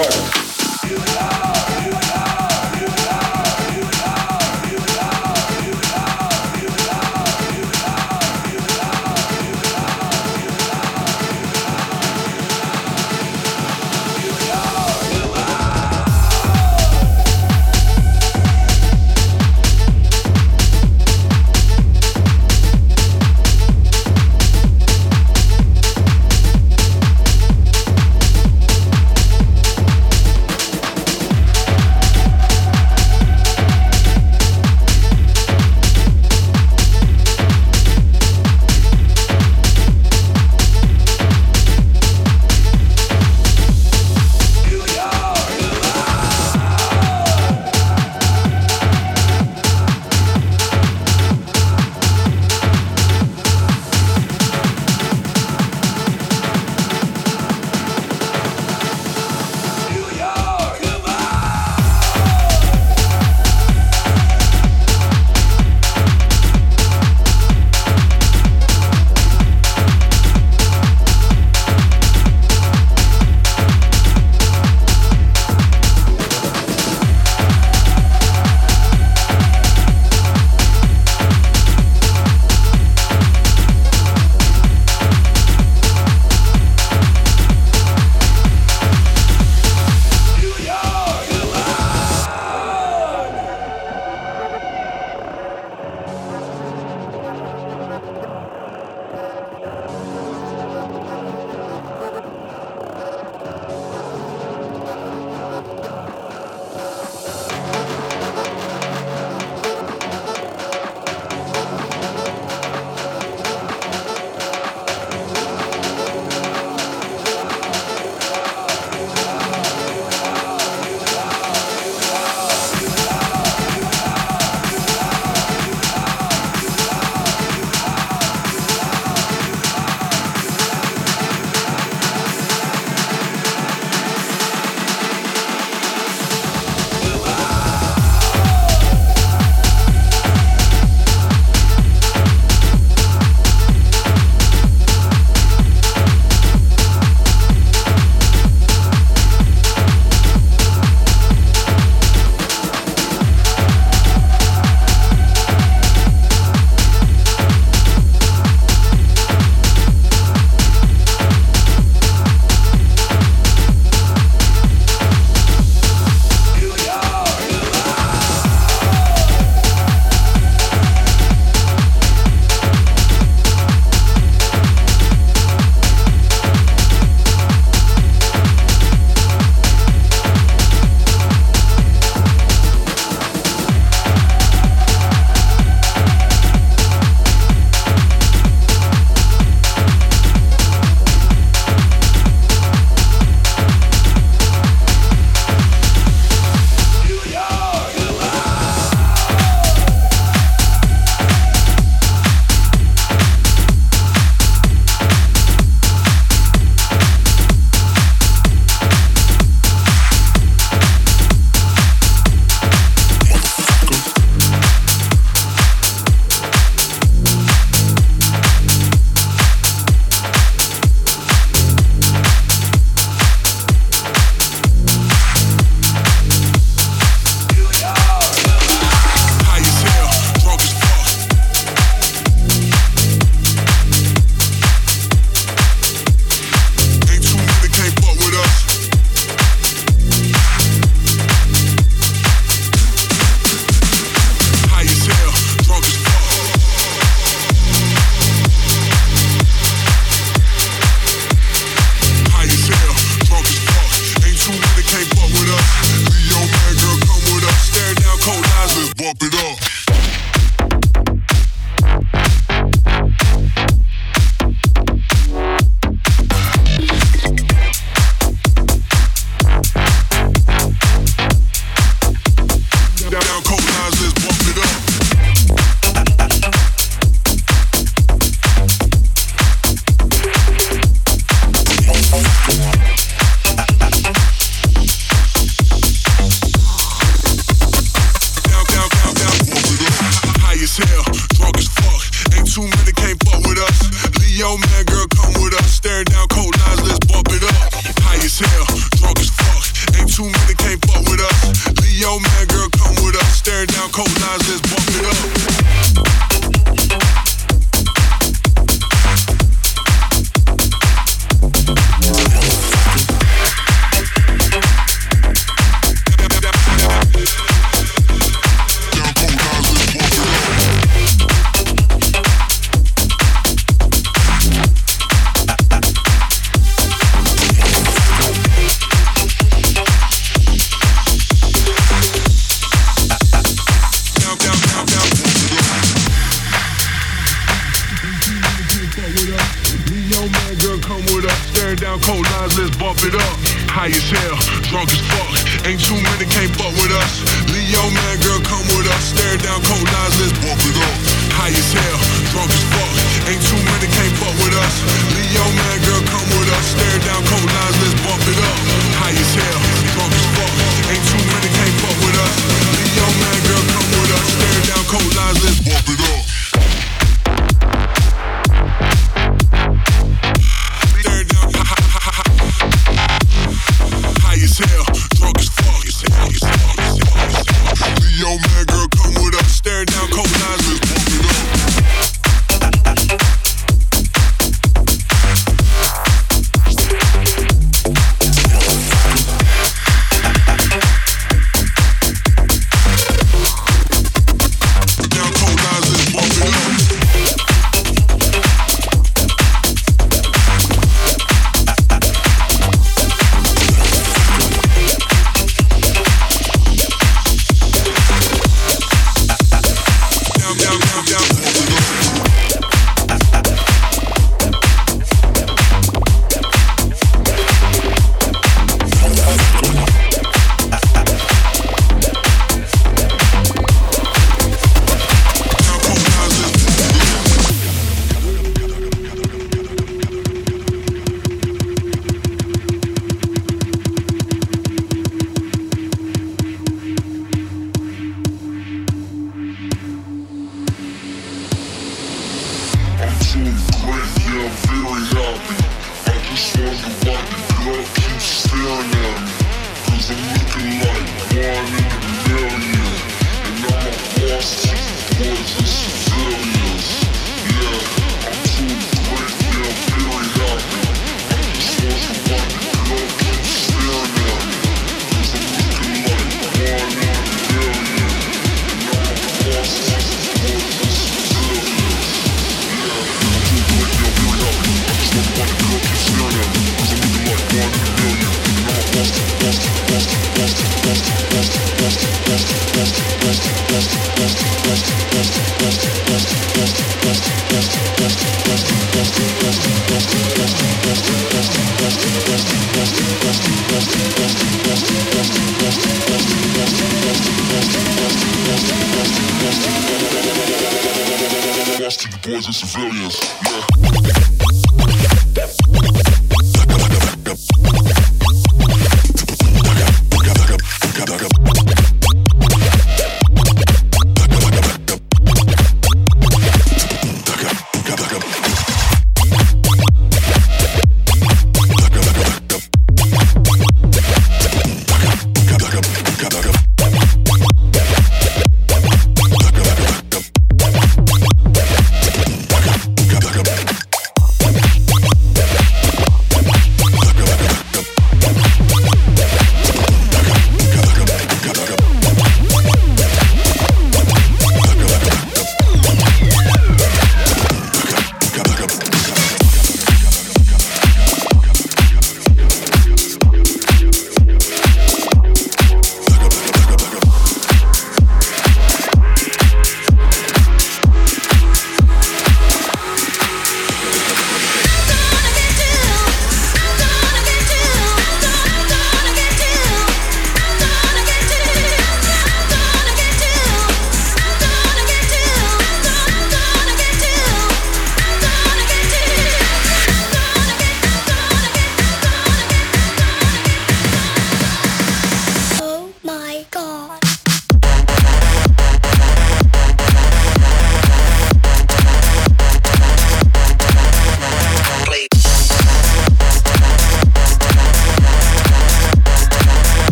Roger.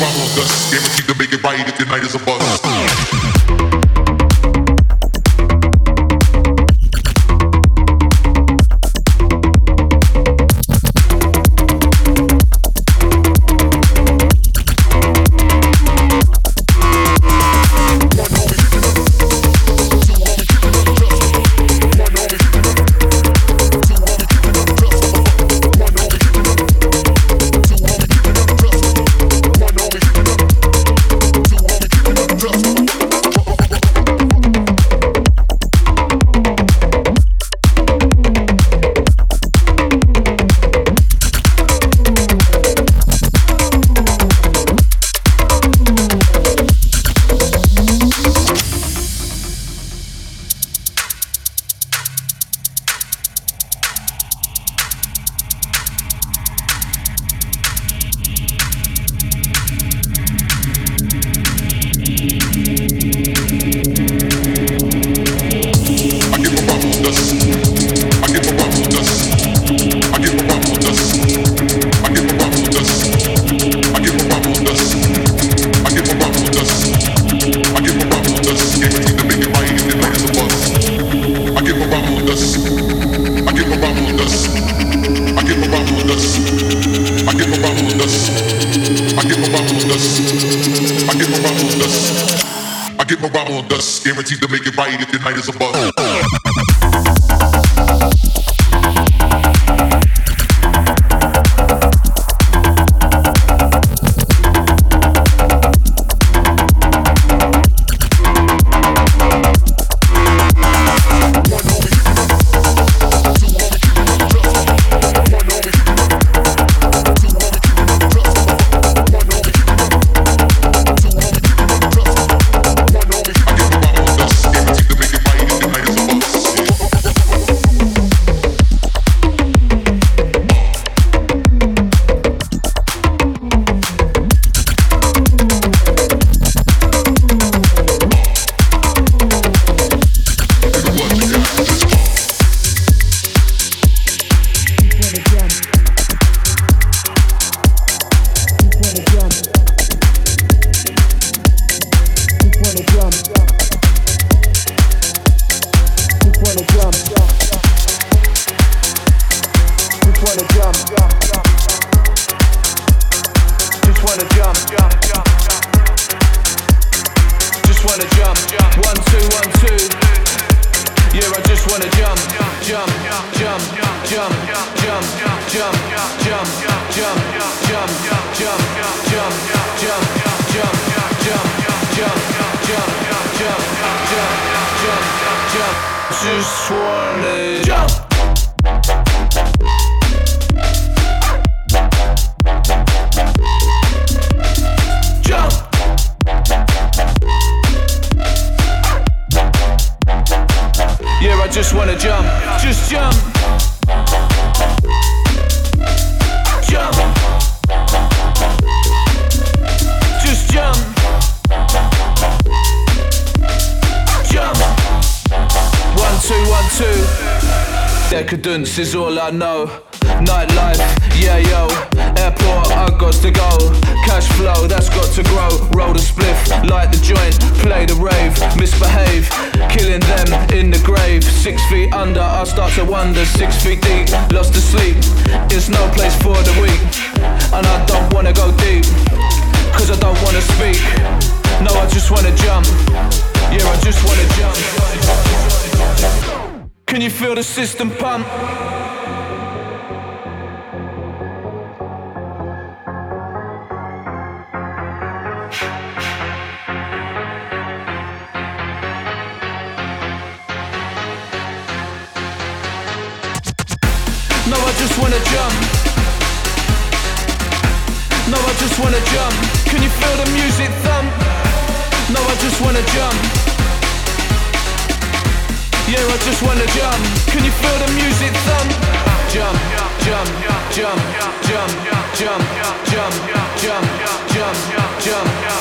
around with us. Guaranteed to make it right if tonight night is a bust. I get my bottle of dust. I get my bottle of dust. I get my bottle of dust. Guaranteed to make it right if the night is a bust. jump, just wanna jump. Decadence is all I know. Nightlife, yeah yo. Airport, I got to go. Cash flow, that's got to grow. Roll the spliff, light the joint, play the rave, misbehave, killing them in the grave. Six feet under, I start to wonder. Six feet deep, lost to sleep. It's no place for the weak, and I don't wanna go deep, cause I don't wanna speak. No, I just wanna jump. Yeah, I just wanna jump. Can you feel the system pump? No, I just wanna jump. No, I just wanna jump. Can you feel the music thump? No, I just wanna jump. Yeah, I just wanna jump. Can you feel the music thump? Jump, jump, jump, jump, jump, jump, jump, jump, jump, jump, jump, jump.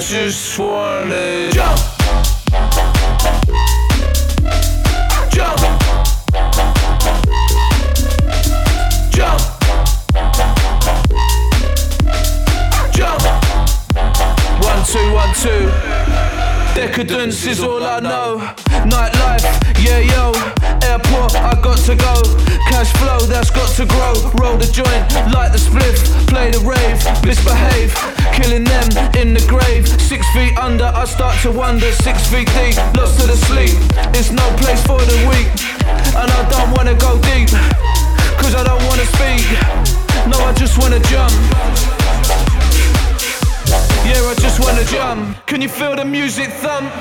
Just wanna jump. Jump. Two, one, two. Decadence is all I know. Nightlife, yeah, yo. Airport, I got to go. Cash flow, that's got to grow. Roll the joint, light the spliff, play the rave, misbehave. Killing them in the grave. Six feet under, I start to wonder. Six feet deep, lost to the sleep. It's no place for the weak. And I don't wanna go deep, cause I don't wanna speak. No, I just wanna jump. Yeah, I just wanna jump. Can you feel the music thump?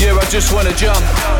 Yeah, I just wanna jump.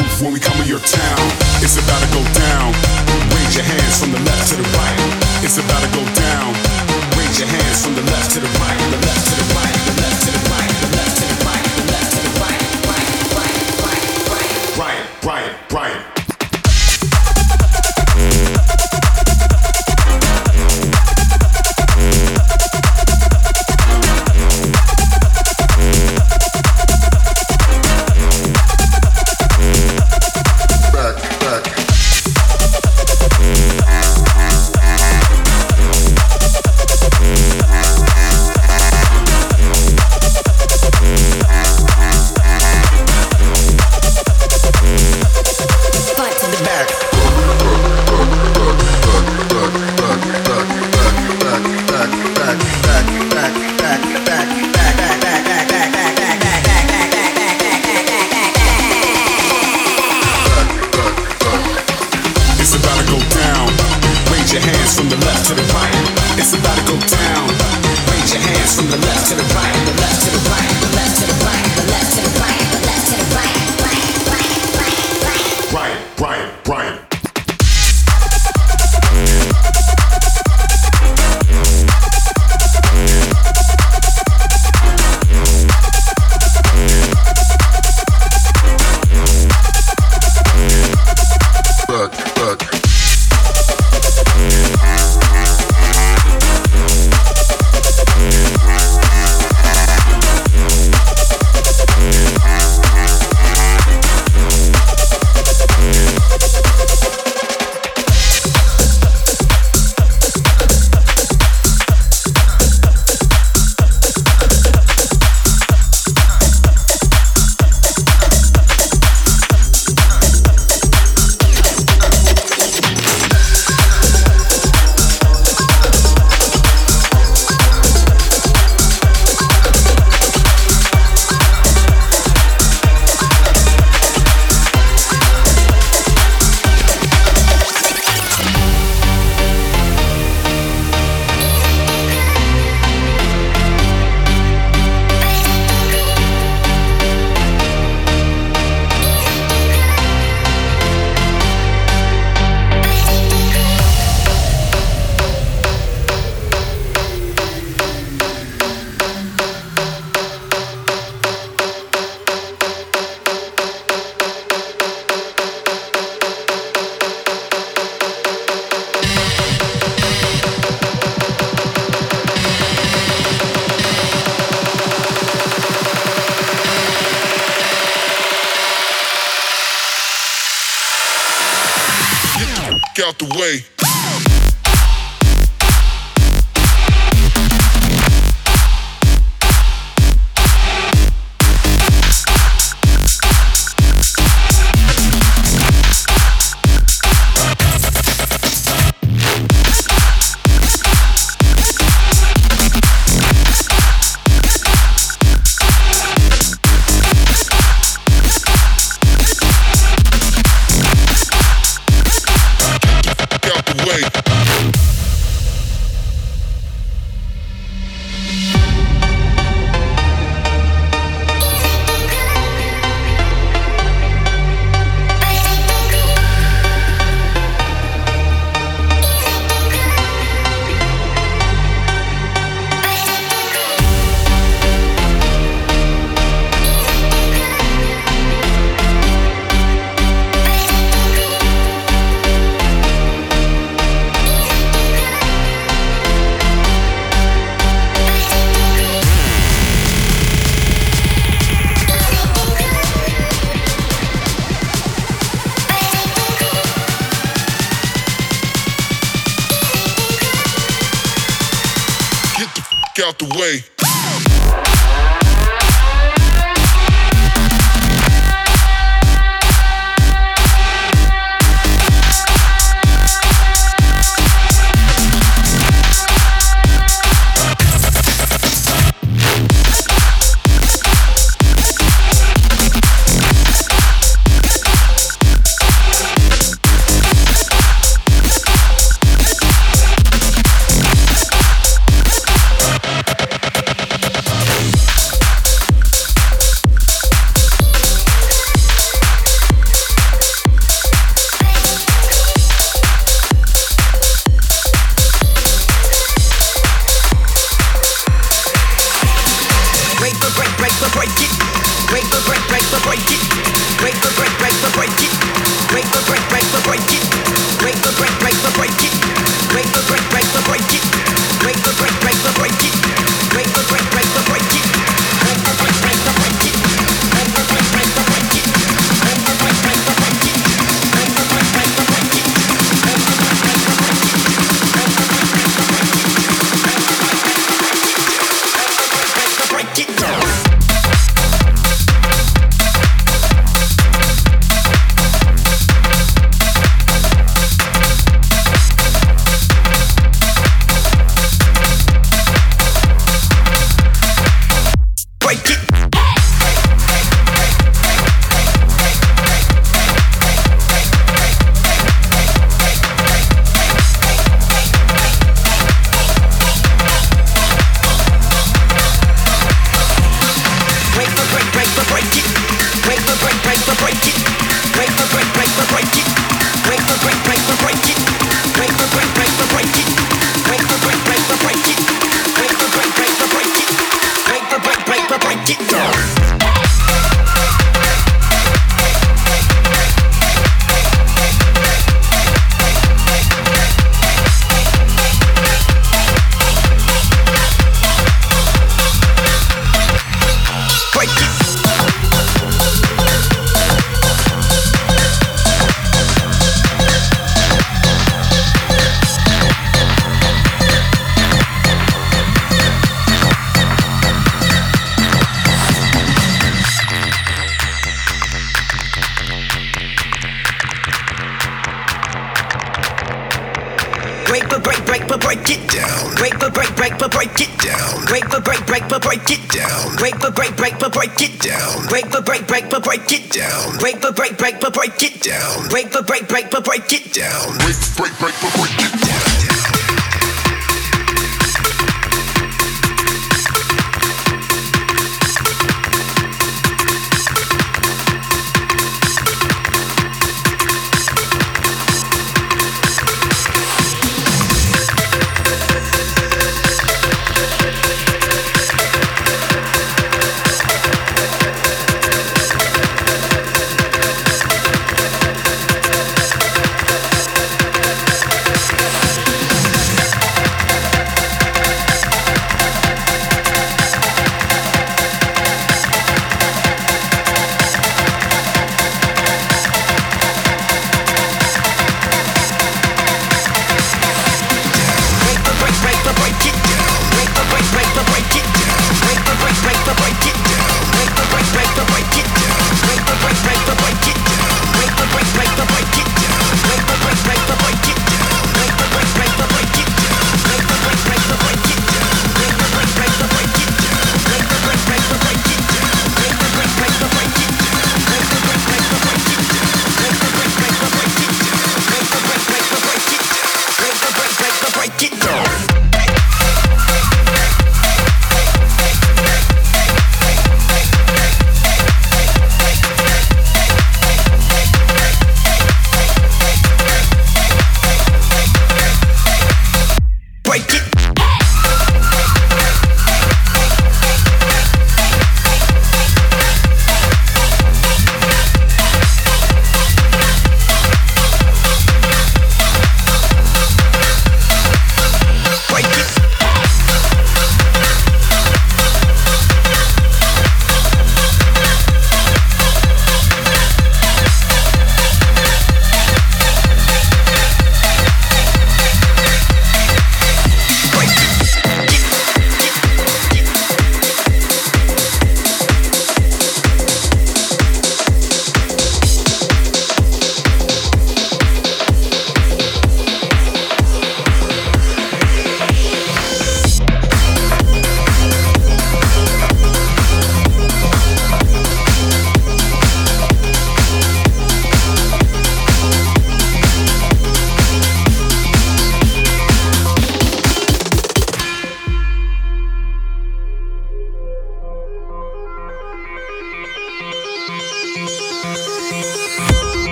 Roof when we come to your town. It's about to go down. Raise your hands from the left to the right. It's about to go down. Raise your hands from the left to the right. The left to the right. The left to the right. The left to the right. The left to the. Right, right, right, right. Right, right, right.